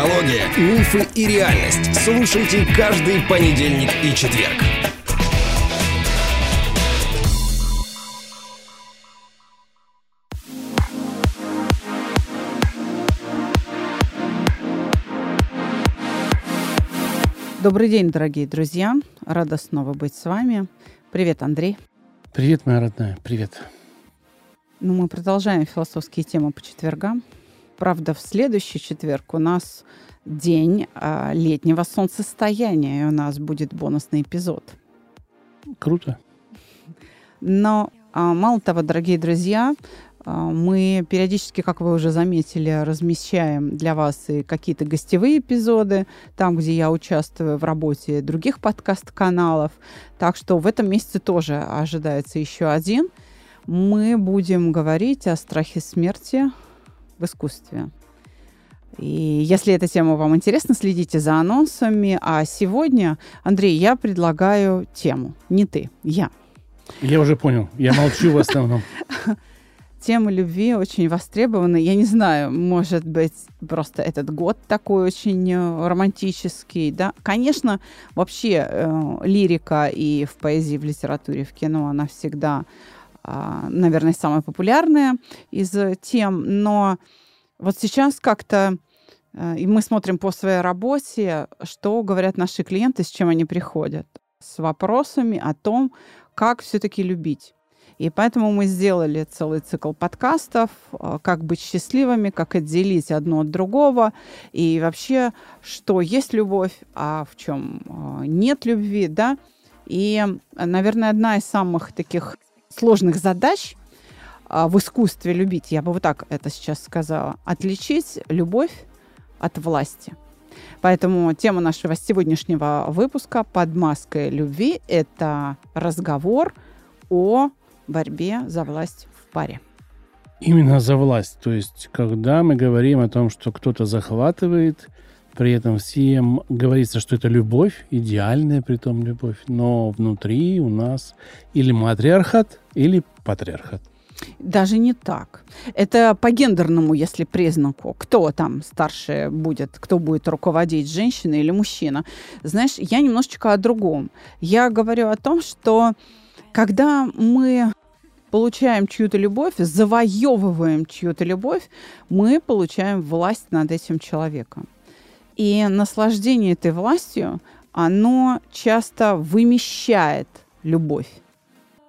психология, мифы и реальность. Слушайте каждый понедельник и четверг. Добрый день, дорогие друзья. Рада снова быть с вами. Привет, Андрей. Привет, моя родная. Привет. Ну, мы продолжаем философские темы по четвергам. Правда, в следующий четверг у нас день а, летнего солнцестояния, и у нас будет бонусный эпизод. Круто. Но а, мало того, дорогие друзья, а, мы периодически, как вы уже заметили, размещаем для вас и какие-то гостевые эпизоды, там, где я участвую в работе других подкаст-каналов. Так что в этом месяце тоже ожидается еще один. Мы будем говорить о страхе смерти в искусстве. И если эта тема вам интересна, следите за анонсами. А сегодня, Андрей, я предлагаю тему. Не ты, я. Я уже понял. Я молчу в основном. Тема любви очень востребована. Я не знаю, может быть, просто этот год такой очень э, романтический, да. Конечно, вообще э, лирика и в поэзии, в литературе, в кино, она всегда, наверное, самая популярная из тем, но вот сейчас как-то э, и мы смотрим по своей работе, что говорят наши клиенты, с чем они приходят, с вопросами о том, как все-таки любить. И поэтому мы сделали целый цикл подкастов, э, как быть счастливыми, как отделить одно от другого, и вообще, что есть любовь, а в чем э, нет любви, да. И, наверное, одна из самых таких сложных задач э, в искусстве любить, я бы вот так это сейчас сказала, отличить любовь от власти. Поэтому тема нашего сегодняшнего выпуска под маской любви – это разговор о борьбе за власть в паре. Именно за власть. То есть, когда мы говорим о том, что кто-то захватывает, при этом всем говорится, что это любовь, идеальная при том любовь, но внутри у нас или матриархат, или патриархат. Даже не так. Это по гендерному, если признаку. Кто там старше будет, кто будет руководить, женщина или мужчина. Знаешь, я немножечко о другом. Я говорю о том, что когда мы получаем чью-то любовь, завоевываем чью-то любовь, мы получаем власть над этим человеком. И наслаждение этой властью, оно часто вымещает любовь.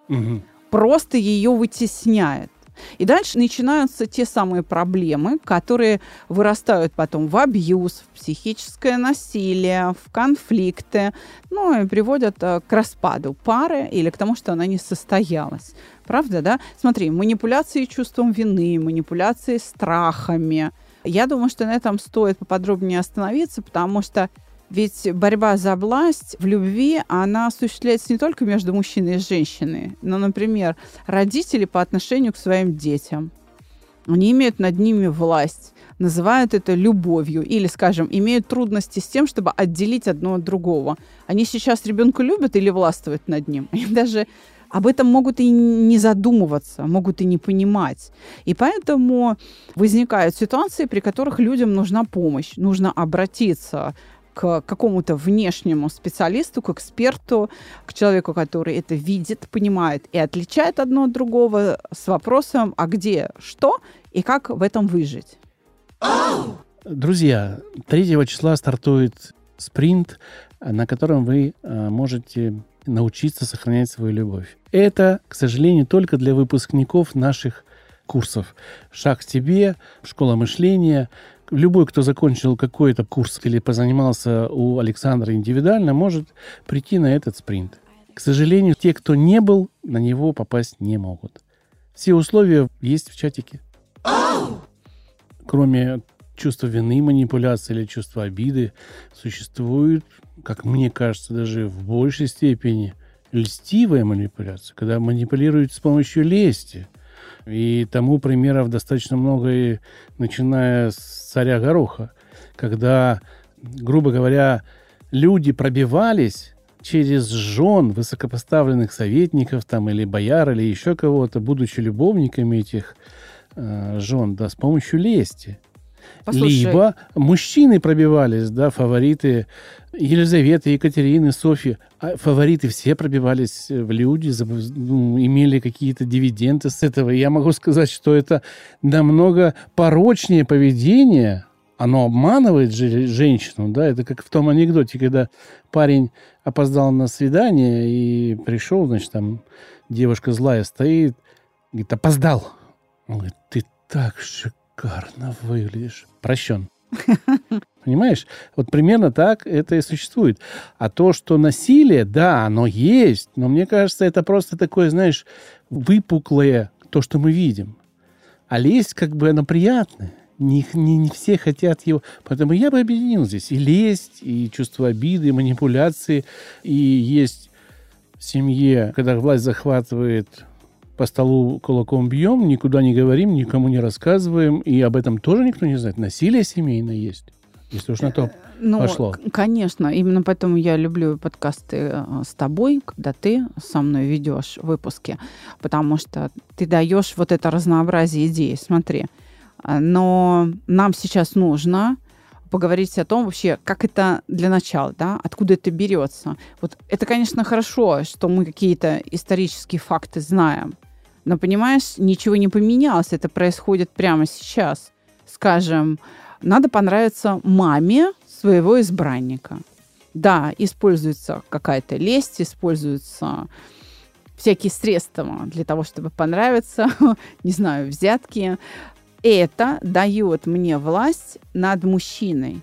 Угу. Просто ее вытесняет. И дальше начинаются те самые проблемы, которые вырастают потом в абьюз, в психическое насилие, в конфликты, ну и приводят э, к распаду пары или к тому, что она не состоялась. Правда, да? Смотри, манипуляции чувством вины, манипуляции страхами. Я думаю, что на этом стоит поподробнее остановиться, потому что ведь борьба за власть в любви, она осуществляется не только между мужчиной и женщиной, но, например, родители по отношению к своим детям. Они имеют над ними власть, называют это любовью или, скажем, имеют трудности с тем, чтобы отделить одно от другого. Они сейчас ребенка любят или властвуют над ним. Они даже об этом могут и не задумываться, могут и не понимать. И поэтому возникают ситуации, при которых людям нужна помощь, нужно обратиться к какому-то внешнему специалисту, к эксперту, к человеку, который это видит, понимает и отличает одно от другого с вопросом, а где что и как в этом выжить. Друзья, 3 числа стартует спринт, на котором вы э, можете научиться сохранять свою любовь. Это, к сожалению, только для выпускников наших курсов. «Шаг к тебе», «Школа мышления», любой, кто закончил какой-то курс или позанимался у Александра индивидуально, может прийти на этот спринт. К сожалению, те, кто не был, на него попасть не могут. Все условия есть в чатике. Кроме чувства вины, манипуляции или чувства обиды, существует, как мне кажется, даже в большей степени льстивая манипуляция, когда манипулируют с помощью лести – и тому примеров достаточно много, и начиная с царя Гороха, когда, грубо говоря, люди пробивались через жен высокопоставленных советников там, или бояр, или еще кого-то, будучи любовниками этих э, жен, да, с помощью лести. Послушай, Либо мужчины пробивались, да, фавориты Елизаветы, Екатерины, Софьи. А фавориты все пробивались в люди, ну, имели какие-то дивиденды с этого. Я могу сказать, что это намного порочнее поведение. Оно обманывает же женщину, да, это как в том анекдоте, когда парень опоздал на свидание и пришел, значит, там девушка злая стоит, говорит, опоздал. Он говорит, ты так шикарно выглядишь. Прощен. Понимаешь? Вот примерно так это и существует. А то, что насилие, да, оно есть, но мне кажется, это просто такое, знаешь, выпуклое, то, что мы видим. А лесть, как бы, она приятная. Не, не, не все хотят его. Поэтому я бы объединил здесь и лесть, и чувство обиды, и манипуляции. И есть в семье, когда власть захватывает по столу кулаком бьем, никуда не говорим, никому не рассказываем, и об этом тоже никто не знает. Насилие семейное есть, если уж на то Ну, пошло. конечно. Именно поэтому я люблю подкасты э, с тобой, когда ты со мной ведешь выпуски, потому что ты даешь вот это разнообразие идей. Смотри, А, но нам сейчас нужно поговорить о том вообще, как это для начала, да, откуда это берется. Вот это, конечно, хорошо, что мы какие-то исторические факты знаем, но, понимаешь, ничего не поменялось, это происходит прямо сейчас. Скажем, надо понравиться маме своего избранника. Да, используется какая-то лесть, используются всякие средства для того, чтобы понравиться, не знаю, взятки. Это дает мне власть над мужчиной.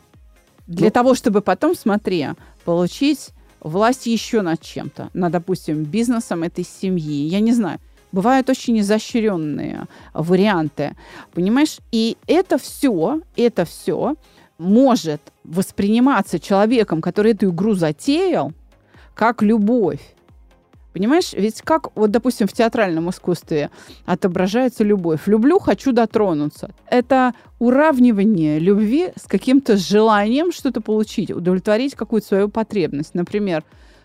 Для Ну- того, чтобы потом, смотри, получить власть еще над чем-то, над, допустим, бизнесом этой семьи. Я не знаю. Бывают очень изощренные варианты, понимаешь? И это все, это все может восприниматься человеком, который эту игру затеял, как любовь. Понимаешь, ведь как, вот, допустим, в театральном искусстве отображается любовь. Люблю, хочу дотронуться. Это уравнивание любви с каким-то желанием что-то получить, удовлетворить какую-то свою потребность. Например,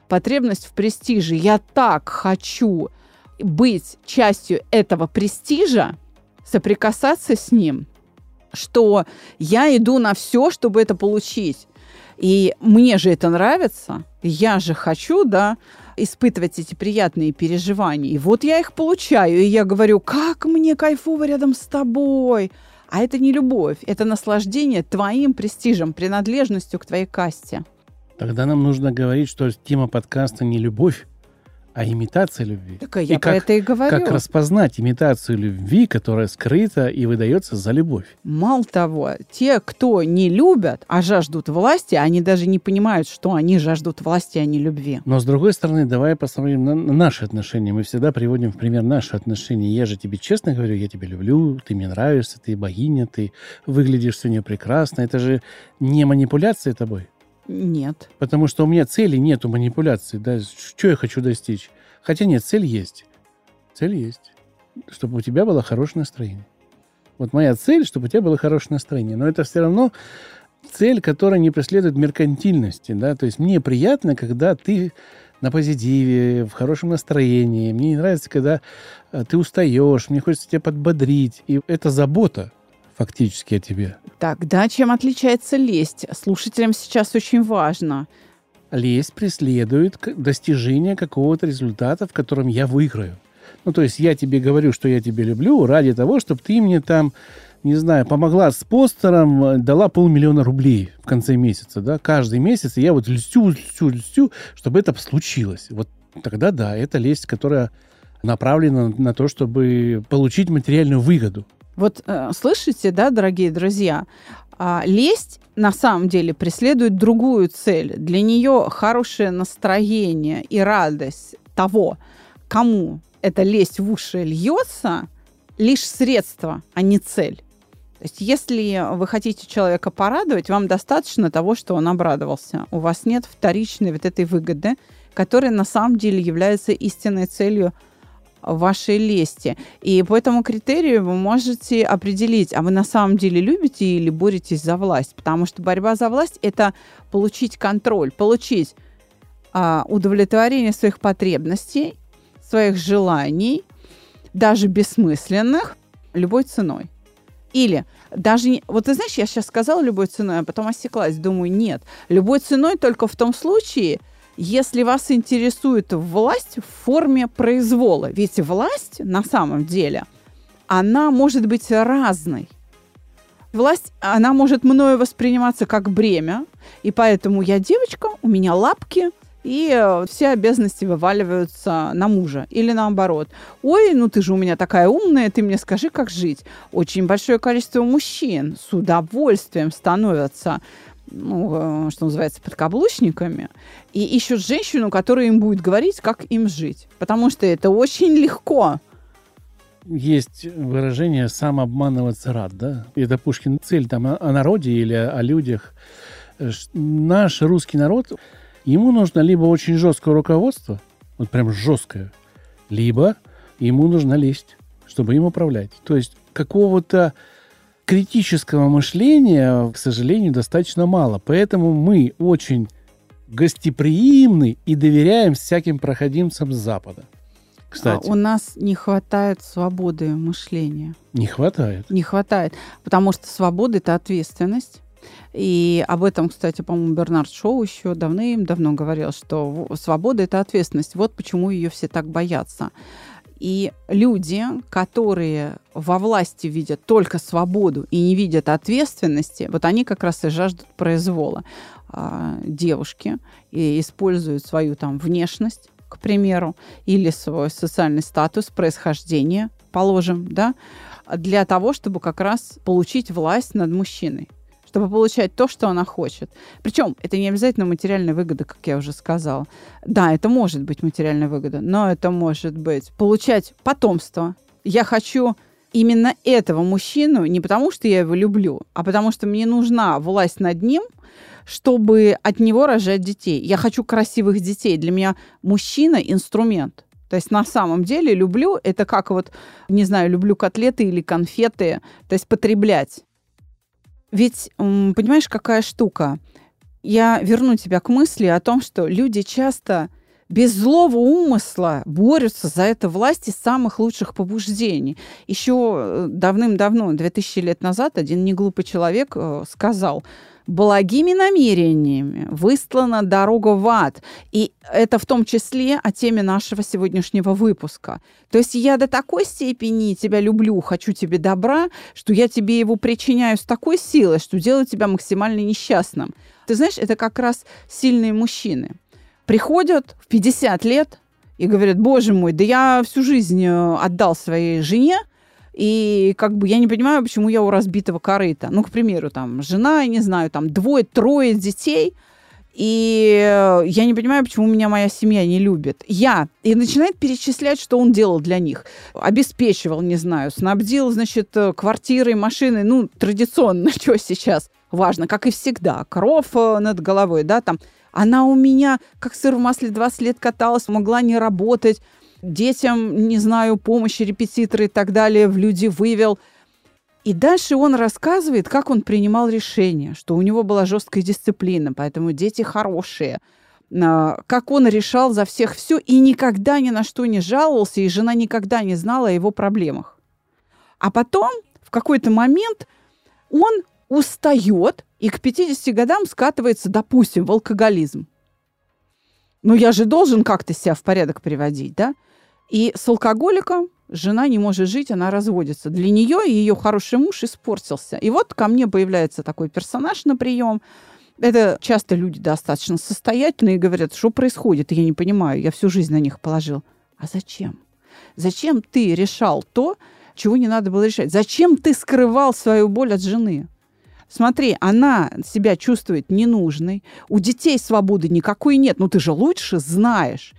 потребность в престиже. Я так хочу быть частью этого престижа, соприкасаться с ним, что я иду на все, чтобы это получить. И мне же это нравится, я же хочу, да, испытывать эти приятные переживания. И вот я их получаю, и я говорю, как мне кайфово рядом с тобой. А это не любовь, это наслаждение твоим престижем, принадлежностью к твоей касте. Тогда нам нужно говорить, что тема подкаста не любовь, а имитация любви. Так я И про как- это и говорю. Как распознать имитацию любви, которая скрыта и выдается за любовь? Мало того, те, кто не любят, а жаждут власти, они даже не понимают, что они жаждут власти, а не любви. Но с другой стороны, давай посмотрим на, на наши отношения. Мы всегда приводим в пример наши отношения. Я же тебе честно говорю, я тебя люблю, ты мне нравишься, ты богиня, ты выглядишь сегодня прекрасно. Это же не манипуляция тобой. Нет. Потому что у меня цели нету манипуляции. Да? Что я хочу достичь? Хотя нет, цель есть. Цель есть. Чтобы у тебя было хорошее настроение. Вот моя цель, чтобы у тебя было хорошее настроение. Но это все равно цель, которая не преследует меркантильности. Да? То есть мне приятно, когда ты на позитиве, в хорошем настроении. Мне не нравится, когда э, ты устаешь. Мне хочется тебя подбодрить. И это забота фактически о тебе. Тогда чем отличается лесть? Слушателям сейчас очень важно. лесть преследует достижение какого-то результата, в котором я выиграю. Ну, то есть я тебе говорю, что я тебя люблю ради того, чтобы ты мне там, не знаю, помогла с постером, э, дала полмиллиона рублей в конце месяца, да, каждый месяц, и я вот льстю, льстю, льстю, чтобы это случилось. Вот тогда да, это лесть, которая направлена на то, чтобы получить материальную выгоду. Вот э, слышите, да, дорогие друзья, а, лесть на самом деле преследует другую цель. Для нее хорошее настроение и радость того, кому эта лесть в уши льется, лишь средство, а не цель. То есть, если вы хотите человека порадовать, вам достаточно того, что он обрадовался. У вас нет вторичной вот этой выгоды, которая на самом деле является истинной целью вашей лести. И по этому критерию вы можете определить, а вы на самом деле любите или боретесь за власть. Потому что борьба за власть – это получить контроль, получить а, удовлетворение своих потребностей, своих желаний, даже бессмысленных, любой ценой. Или даже, вот ты знаешь, я сейчас сказала любой ценой, а потом осеклась, думаю, нет. Любой ценой только в том случае, если вас интересует власть в форме произвола. Ведь власть на самом деле, она может быть разной. Власть, она может мною восприниматься как бремя, и поэтому я девочка, у меня лапки – и э, все обязанности вываливаются на мужа. Или наоборот. Ой, ну ты же у меня такая умная, ты мне скажи, как жить. Очень большое количество мужчин с удовольствием становятся ну, э, что называется, подкаблучниками, и ищут женщину, которая им будет говорить, как им жить. Потому что это очень легко. Есть выражение «сам обманываться рад», да? Это Пушкин цель там о народе или о людях. Наш русский народ ему нужно либо очень жесткое руководство, вот прям жесткое, либо ему нужно лезть, чтобы им управлять. То есть какого-то критического мышления, к сожалению, достаточно мало. Поэтому мы очень гостеприимны и доверяем всяким проходимцам с Запада. Кстати. А у нас не хватает свободы мышления. Не хватает. Не хватает. Потому что свобода – это ответственность. И об этом, кстати, по-моему, Бернард Шоу еще давным-давно говорил, что свобода – это ответственность. Вот почему ее все так боятся. И люди, которые во власти видят только свободу и не видят ответственности, вот они как раз и жаждут произвола. А, девушки и используют свою там внешность, к примеру, или свой социальный статус, происхождение, положим, да, для того, чтобы как раз получить власть над мужчиной чтобы получать то, что она хочет. Причем это не обязательно материальная выгода, как я уже сказала. Да, это может быть материальная выгода, но это может быть получать потомство. Я хочу именно этого мужчину не потому, что я его люблю, а потому что мне нужна власть над ним, чтобы от него рожать детей. Я хочу красивых детей. Для меня мужчина – инструмент. То есть на самом деле люблю, это как вот, не знаю, люблю котлеты или конфеты, то есть потреблять. Ведь, понимаешь, какая штука? Я верну тебя к мысли о том, что люди часто без злого умысла борются за эту власть из самых лучших побуждений. Еще э, давным-давно, 2000 лет назад, один неглупый человек э, сказал – благими намерениями выстлана дорога в ад. И это в том числе о теме нашего сегодняшнего выпуска. То есть я до такой степени тебя люблю, хочу тебе добра, что я тебе его причиняю с такой силой, что делаю тебя максимально несчастным. Ты знаешь, это как раз сильные мужчины. Приходят в 50 лет и говорят, боже мой, да я всю жизнь э, отдал своей жене, и как бы я не понимаю, почему я у разбитого корыта. Ну, к примеру, там, жена, я не знаю, там, двое-трое детей, и я не понимаю, почему меня моя семья не любит. Я. И начинает перечислять, что он делал для них. Обеспечивал, не знаю, снабдил, значит, квартирой, машиной. Ну, традиционно, что сейчас важно, как и всегда. Кров э, над головой, да, там. Она у меня, как сыр в масле, 20 лет каталась, могла не работать детям, не знаю, помощи, репетиторы и так далее в люди вывел. И дальше он рассказывает, как он принимал решения, что у него была жесткая дисциплина, поэтому дети хорошие, а, как он решал за всех все и никогда ни на что не жаловался, и жена никогда не знала о его проблемах. А потом, в какой-то момент, он устает и к 50 годам скатывается, допустим, в алкоголизм. Ну, я же должен как-то себя в порядок приводить, да? И с алкоголиком жена не может жить, она разводится. Для нее ее хороший муж испортился. И вот ко мне появляется такой персонаж на прием. Это часто люди достаточно состоятельные говорят, что происходит, я не понимаю, я всю жизнь на них положил. А зачем? Зачем ты решал то, чего не надо было решать? Зачем ты скрывал свою боль от жены? Смотри, она себя чувствует ненужной, у детей свободы никакой нет, ну ты же лучше знаешь.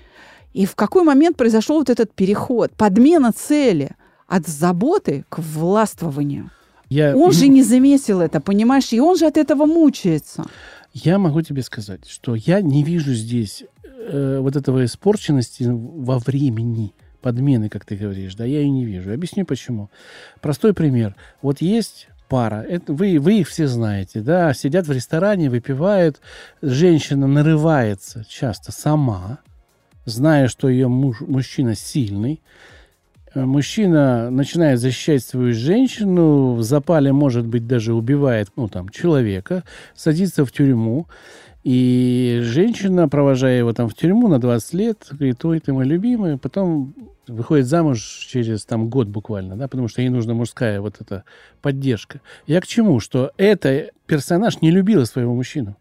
И в какой момент произошел вот этот переход, подмена цели от заботы к властвованию? Я... Он же не заметил это, понимаешь? И он же от этого мучается. Я могу тебе сказать, что я не вижу здесь э, вот этого испорченности во времени подмены, как ты говоришь, да, я ее не вижу. Объясню почему. Простой пример. Вот есть пара, это, вы, вы их все знаете, да, сидят в ресторане, выпивают, женщина нарывается часто сама, зная, что ее муж, мужчина сильный, э, мужчина начинает защищать свою женщину, в запале, может быть, даже убивает, ну, там, человека, садится в тюрьму, и женщина, провожая его там в тюрьму на 20 лет, говорит, ой, ты мой любимый, потом выходит замуж через там год буквально, да, потому что ей нужна мужская вот эта поддержка. Я к чему? Что эта персонаж не любила своего мужчину.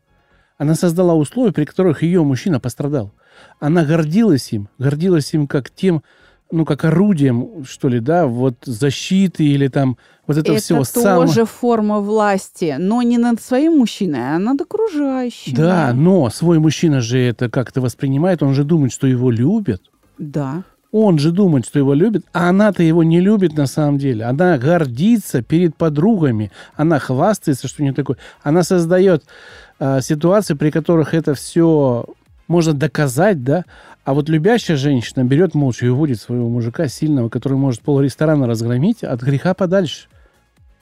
Она создала условия, при которых ее мужчина пострадал. Она гордилась им, гордилась им как тем, ну, как орудием, что ли, да, вот защиты или там вот это, это всего тоже самого... форма власти, но не над своим мужчиной, а над окружающим. Да, но свой мужчина же это как-то воспринимает, он же думает, что его любят. Да. Он же думает, что его любит, а она-то его не любит на самом деле. Она гордится перед подругами, она хвастается, что не такой. Она создает э, ситуации, при которых это все можно доказать, да, а вот любящая женщина берет молча и уводит своего мужика сильного, который может пол ресторана разгромить, от греха подальше.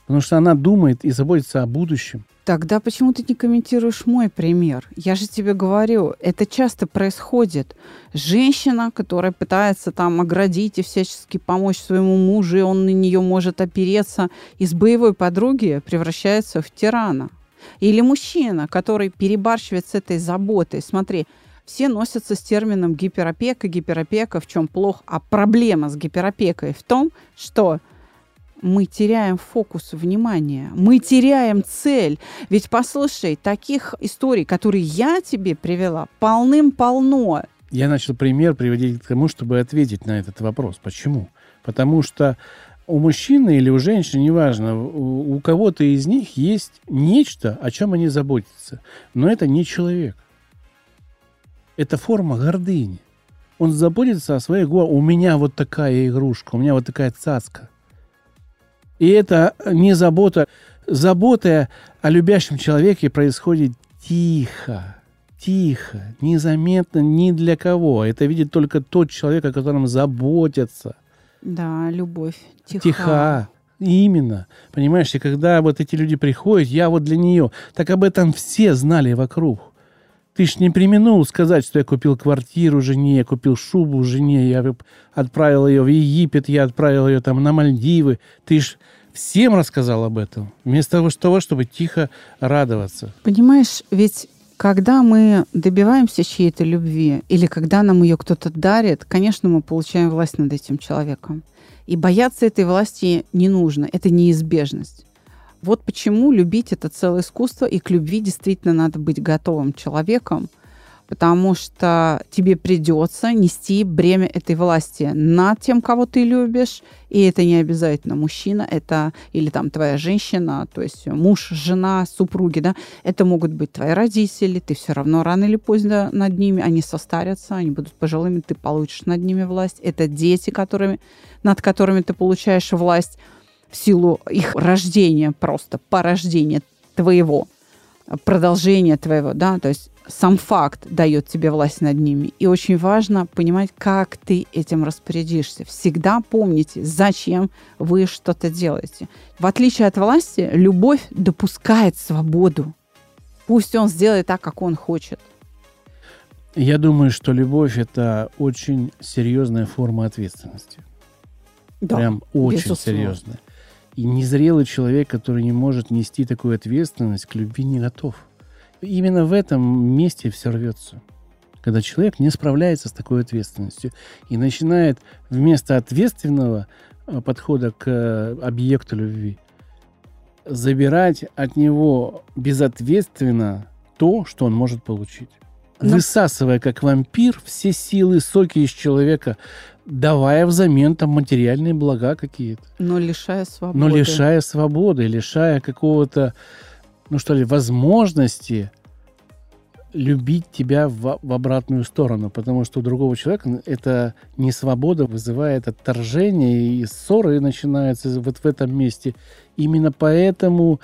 Потому что она думает и заботится о будущем. Тогда почему ты не комментируешь мой пример? Я же тебе говорю, это часто происходит. Женщина, которая пытается там оградить и всячески помочь своему мужу, и он на нее может опереться, из боевой подруги превращается в тирана. Или мужчина, который перебарщивает с этой заботой. Смотри, все носятся с термином гиперопека, гиперопека, в чем плохо. А проблема с гиперопекой в том, что мы теряем фокус внимания, мы теряем цель. Ведь послушай, таких историй, которые я тебе привела, полным-полно. Я начал пример приводить к тому, чтобы ответить на этот вопрос. Почему? Потому что у мужчины или у женщины, неважно, у, кого-то из них есть нечто, о чем они заботятся. Но это не человек. Это форма гордыни. Он заботится о своей голове. У меня вот такая игрушка, у меня вот такая цацка. И это не забота. Забота о любящем человеке происходит тихо, тихо, незаметно ни для кого. Это видит только тот человек, о котором заботятся. Да, любовь. Тиха. Тиха. Именно. Понимаешь, и когда вот эти люди приходят, я вот для нее, так об этом все знали вокруг. Ты ж не применул сказать, что я купил квартиру жене, я купил шубу жене, я отправил ее в Египет, я отправил ее там на Мальдивы. Ты ж всем рассказал об этом, вместо того, чтобы тихо радоваться. Понимаешь, ведь когда мы добиваемся чьей-то любви, или когда нам ее кто-то дарит, конечно, мы получаем власть над этим человеком. И бояться этой власти не нужно, это неизбежность. Вот почему любить это целое искусство, и к любви действительно надо быть готовым человеком, потому что тебе придется нести бремя этой власти над тем, кого ты любишь, и это не обязательно мужчина, это или там твоя женщина, то есть муж, жена, супруги, да, это могут быть твои родители, ты все равно рано или поздно над ними, они состарятся, они будут пожилыми, ты получишь над ними власть, это дети, которыми, над которыми ты получаешь власть, в силу их рождения просто, порождения твоего, продолжения твоего, да, то есть сам факт дает тебе власть над ними. И очень важно понимать, как ты этим распорядишься. Всегда помните, зачем вы что-то делаете. В отличие от власти, любовь допускает свободу. Пусть он сделает так, как он хочет. Я думаю, что любовь это очень серьезная форма ответственности. Да, Прям очень безусловно. серьезная. И незрелый человек, который не может нести такую ответственность, к любви не готов. Именно в этом месте все рвется. Когда человек не справляется с такой ответственностью и начинает вместо ответственного э, подхода к э, объекту любви забирать от него безответственно то, что он может получить. Но- Высасывая, как вампир, все силы, соки из человека, давая взамен там материальные блага какие-то Но лишая свободы. но лишая свободы, лишая какого-то, ну что ли, возможности любить тебя в, в обратную сторону, потому что у другого человека это не свобода вызывает отторжение и ссоры начинаются вот в этом месте. Именно поэтому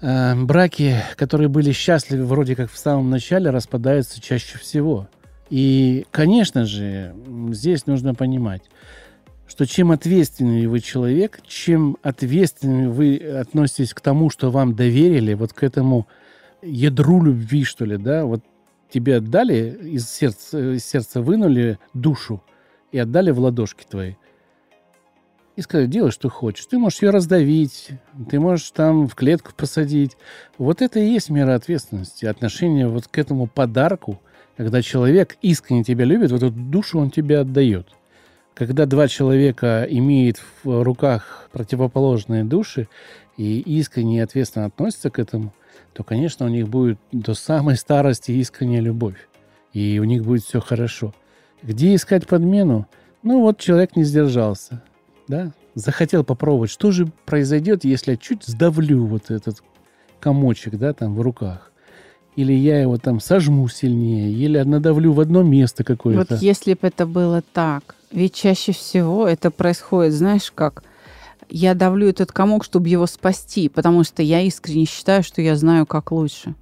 э, браки, которые были счастливы вроде как в самом начале, распадаются чаще всего. И, конечно же, здесь нужно понимать, что чем ответственнее вы человек, чем ответственнее вы относитесь к тому, что вам доверили, вот к этому ядру любви, что ли, да, вот тебе отдали из сердца, из сердца вынули душу и отдали в ладошки твои. И сказать, делай, что хочешь. Ты можешь ее раздавить, ты можешь там в клетку посадить. Вот это и есть мера ответственности. Отношение вот к этому подарку, когда человек искренне тебя любит, вот эту душу он тебе отдает. Когда два человека имеют в руках противоположные души и искренне и ответственно относятся к этому, то, конечно, у них будет до самой старости искренняя любовь. И у них будет все хорошо. Где искать подмену? Ну вот человек не сдержался, да, захотел попробовать, что же произойдет, если я чуть сдавлю вот этот комочек, да, там в руках. Или я его там сожму сильнее, или надавлю в одно место какое-то. Вот если бы это было так, ведь чаще всего это происходит, знаешь, как я давлю этот комок, чтобы его спасти, потому что я искренне считаю, что я знаю, как лучше.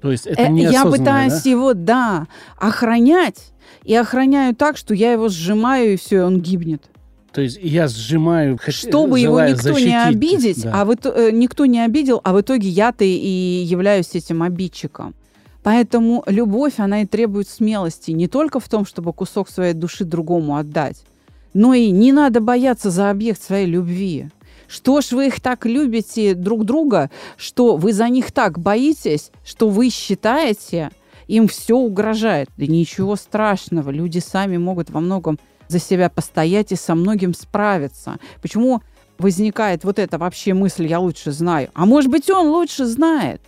То есть это Э, не Я пытаюсь да? его, да, охранять, и охраняю так, что я его сжимаю, и все, и он гибнет. То есть я сжимаю, Чтобы его никто не защитить, обидеть, да. а в э, никто не обидел, а в итоге я-то и являюсь этим обидчиком. Поэтому любовь, она и требует смелости не только в том, чтобы кусок своей души другому отдать, но и не надо бояться за объект своей любви. Что ж вы их так любите друг друга, что вы за них так боитесь, что вы считаете, им все угрожает. Да ничего страшного, люди сами могут во многом за себя постоять и со многим справиться. Почему возникает вот эта вообще мысль «я лучше знаю»? А может быть, он лучше знает?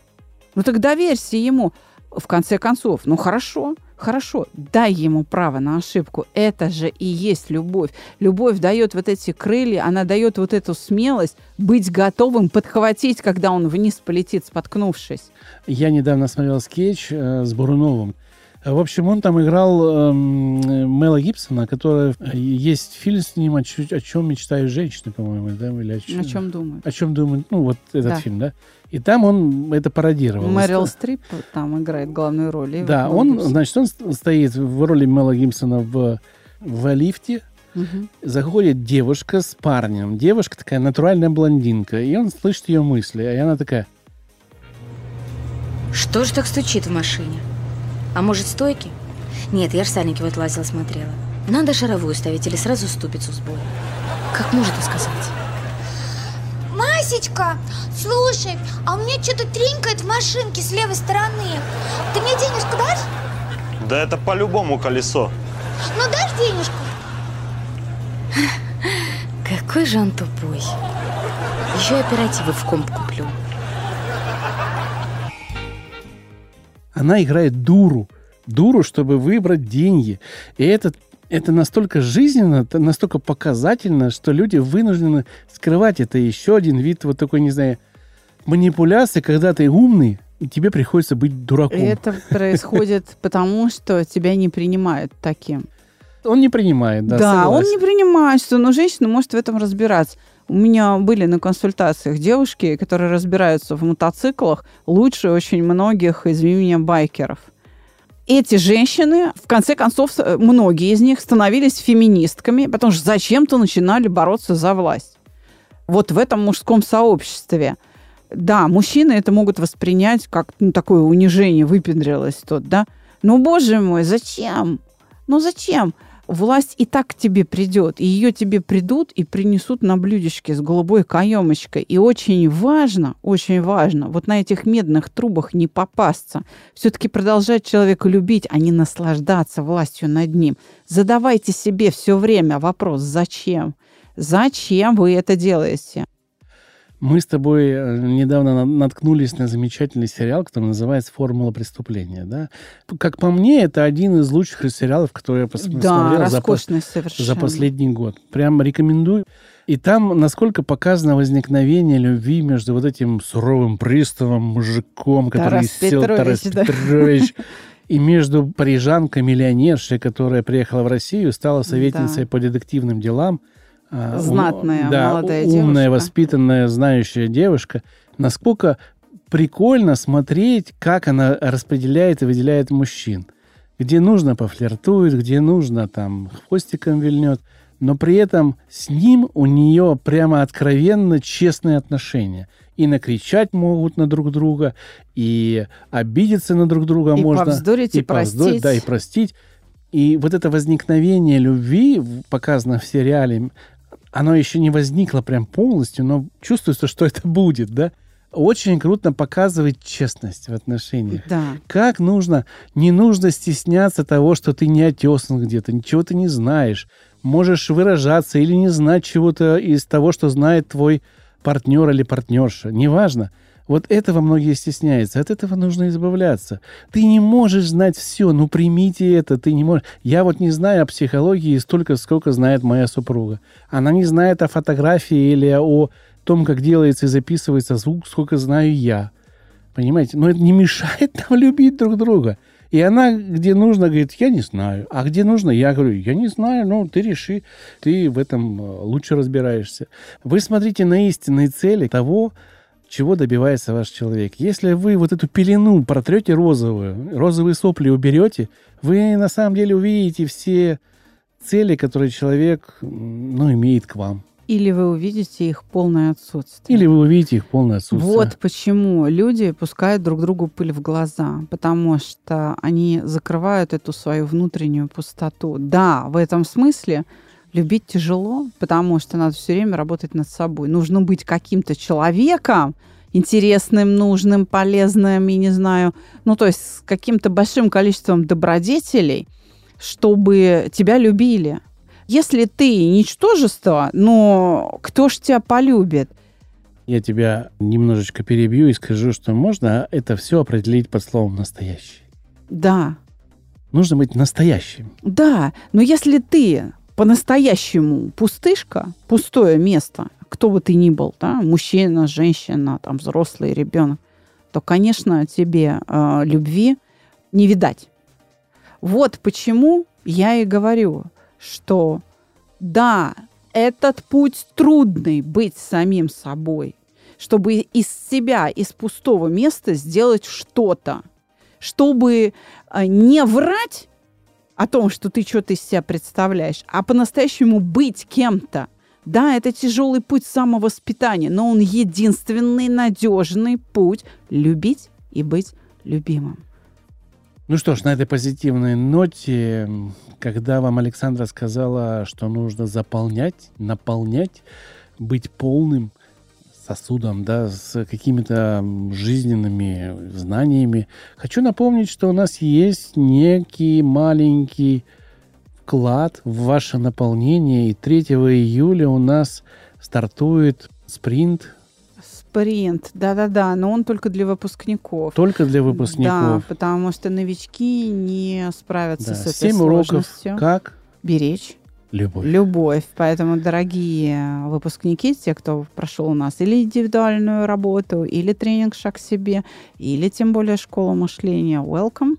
Ну так доверься ему. В конце концов, ну хорошо, хорошо, дай ему право на ошибку. Это же и есть любовь. Любовь дает вот эти крылья, она дает вот эту смелость быть готовым подхватить, когда он вниз полетит, споткнувшись. Я недавно смотрел скетч э, с Буруновым. В общем, он там играл эм, Мела Гибсона, который э, есть фильм с ним о, чё- о чем мечтают женщины, по-моему, да, или о чём, О чем думают? о чем думают, ну вот этот Да. фильм, да. И там он это пародировал. Мэрил Ст- Стрип там играет главную роль. Да, он, значит, он ст- стоит в роли Мела Гибсона в, в лифте, Мгм. заходит девушка с парнем. Девушка такая натуральная блондинка, и он слышит ее мысли, и она такая, Что же так стучит в машине? А может, стойки? Нет, я ж сальники вот лазила, смотрела. Надо шаровую ставить или сразу ступицу с. Как мужу это сказать? Масечка, слушай, а у меня что-то тренькает в машинке с левой стороны. Ты мне денежку дашь? Да это по-любому колесо. Ну дашь денежку? Какой же он тупой. Еще и оперативы в комп она играет дуру. Дуру, чтобы выбрать деньги. И это, это настолько жизненно, это настолько показательно, что люди вынуждены скрывать. Это еще один вид вот такой, не знаю, манипуляции, когда ты умный, и тебе приходится быть дураком. Это происходит потому, что тебя не принимают таким. Он не принимает, да, Да, он не принимает, что но женщина может в этом разбираться. У меня были на консультациях девушки, которые разбираются в мотоциклах лучше очень многих, извини меня, байкеров. Эти женщины, в конце концов, с- многие из них становились феминистками, потому что зачем-то начинали бороться за власть. Вот в этом мужском сообществе. Да, мужчины это могут воспринять как ну, такое унижение, выпендрилось тут, да. Ну, боже мой, зачем? Ну, зачем? Власть и так к тебе придет, и ее тебе придут и принесут на блюдечке с голубой каемочкой. И очень важно, очень важно, вот на этих медных трубах не попасться. Все-таки продолжать человека любить, а не наслаждаться властью над ним. Задавайте себе все время вопрос, зачем? Зачем вы это делаете? Мы с тобой э, недавно на- наткнулись на замечательный сериал, который называется «Формула преступления». Да? Как по мне, это один из лучших сериалов, которые я пос- Да, за, пос- за последний год. Прям рекомендую. И там насколько показано возникновение любви между вот этим суровым приставом, мужиком, который Тарас сел Петрович, Тарас да. Петрович, и между парижанкой-миллионершей, которая приехала в Россию, стала советницей Да. по детективным делам. А, Знатная да, молодая умная, девушка. воспитанная, знающая девушка. Насколько прикольно смотреть, как она распределяет и выделяет мужчин. Где нужно пофлиртует, где нужно там хвостиком вильнет. Но при этом с ним у нее прямо откровенно честные отношения. И накричать могут на друг друга, и обидеться на друг друга И можно. повздорить, и повздорить, простить. Да, и простить. И вот это возникновение любви, показано в сериале, оно еще не возникло прям полностью, но чувствуется, что это будет, да? Очень круто показывает честность в отношениях. Да. Как нужно, не нужно стесняться того, что ты не отесан где-то, ничего ты не знаешь. Можешь выражаться или не знать чего-то из того, что знает твой партнер или партнерша. Неважно. Вот этого многие стесняются. От этого нужно избавляться. Ты не можешь знать все. Ну, примите это. Ты не можешь. Я вот не знаю о психологии столько, сколько знает моя супруга. Она не знает о фотографии или о том, как делается и записывается звук, сколько знаю я. Понимаете? Но это не мешает нам любить друг друга. И она, где нужно, говорит, я не знаю. А где нужно, я говорю, я не знаю, ну, ты реши, ты в этом э, лучше разбираешься. Вы смотрите на истинные цели того, чего добивается ваш человек. Если вы вот эту пелену протрете розовую, розовые сопли уберете, вы на самом деле увидите все цели, которые человек ну, имеет к вам. Или вы увидите их полное отсутствие. Или вы увидите их полное отсутствие. Вот почему люди пускают друг другу пыль в глаза, потому что они закрывают эту свою внутреннюю пустоту. Да, в этом смысле любить тяжело, потому что надо все время работать над собой. Нужно быть каким-то человеком, интересным, нужным, полезным, и не знаю, ну, то есть с каким-то большим количеством добродетелей, чтобы тебя любили. Если ты ничтожество, но кто ж тебя полюбит? Я тебя немножечко перебью и скажу, что можно это все определить под словом «настоящий». Да. Нужно быть настоящим. Да, но если ты по-настоящему пустышка, пустое место, кто бы ты ни был, да, мужчина, женщина, там, взрослый ребенок, то, конечно, тебе э, любви не видать. Вот почему я и говорю, что да, этот путь трудный быть самим собой, чтобы из себя, из пустого места сделать что-то, чтобы э, не врать о том, что ты что-то из себя представляешь, а по-настоящему быть кем-то. Да, это тяжелый путь самовоспитания, но он единственный надежный путь любить и быть любимым. Ну что ж, на этой позитивной ноте, когда вам Александра сказала, что нужно заполнять, наполнять, быть полным сосудом, да, с какими-то жизненными знаниями, хочу напомнить, что у нас есть некий маленький вклад в ваше наполнение. И 3 июля у нас стартует спринт Спринт, да-да-да, но он только для выпускников. Только для выпускников. Да, потому что новички не справятся Да, с этой 7 уроков. сложностью. Как? Беречь Любовь. любовь. Поэтому, дорогие выпускники, те, кто прошел у нас или индивидуальную работу, или тренинг «Шаг к себе», или тем более школа мышления, welcome.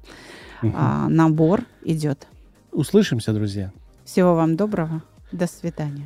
Мгм. А, набор идет. Услышимся, друзья. Всего вам доброго. До свидания.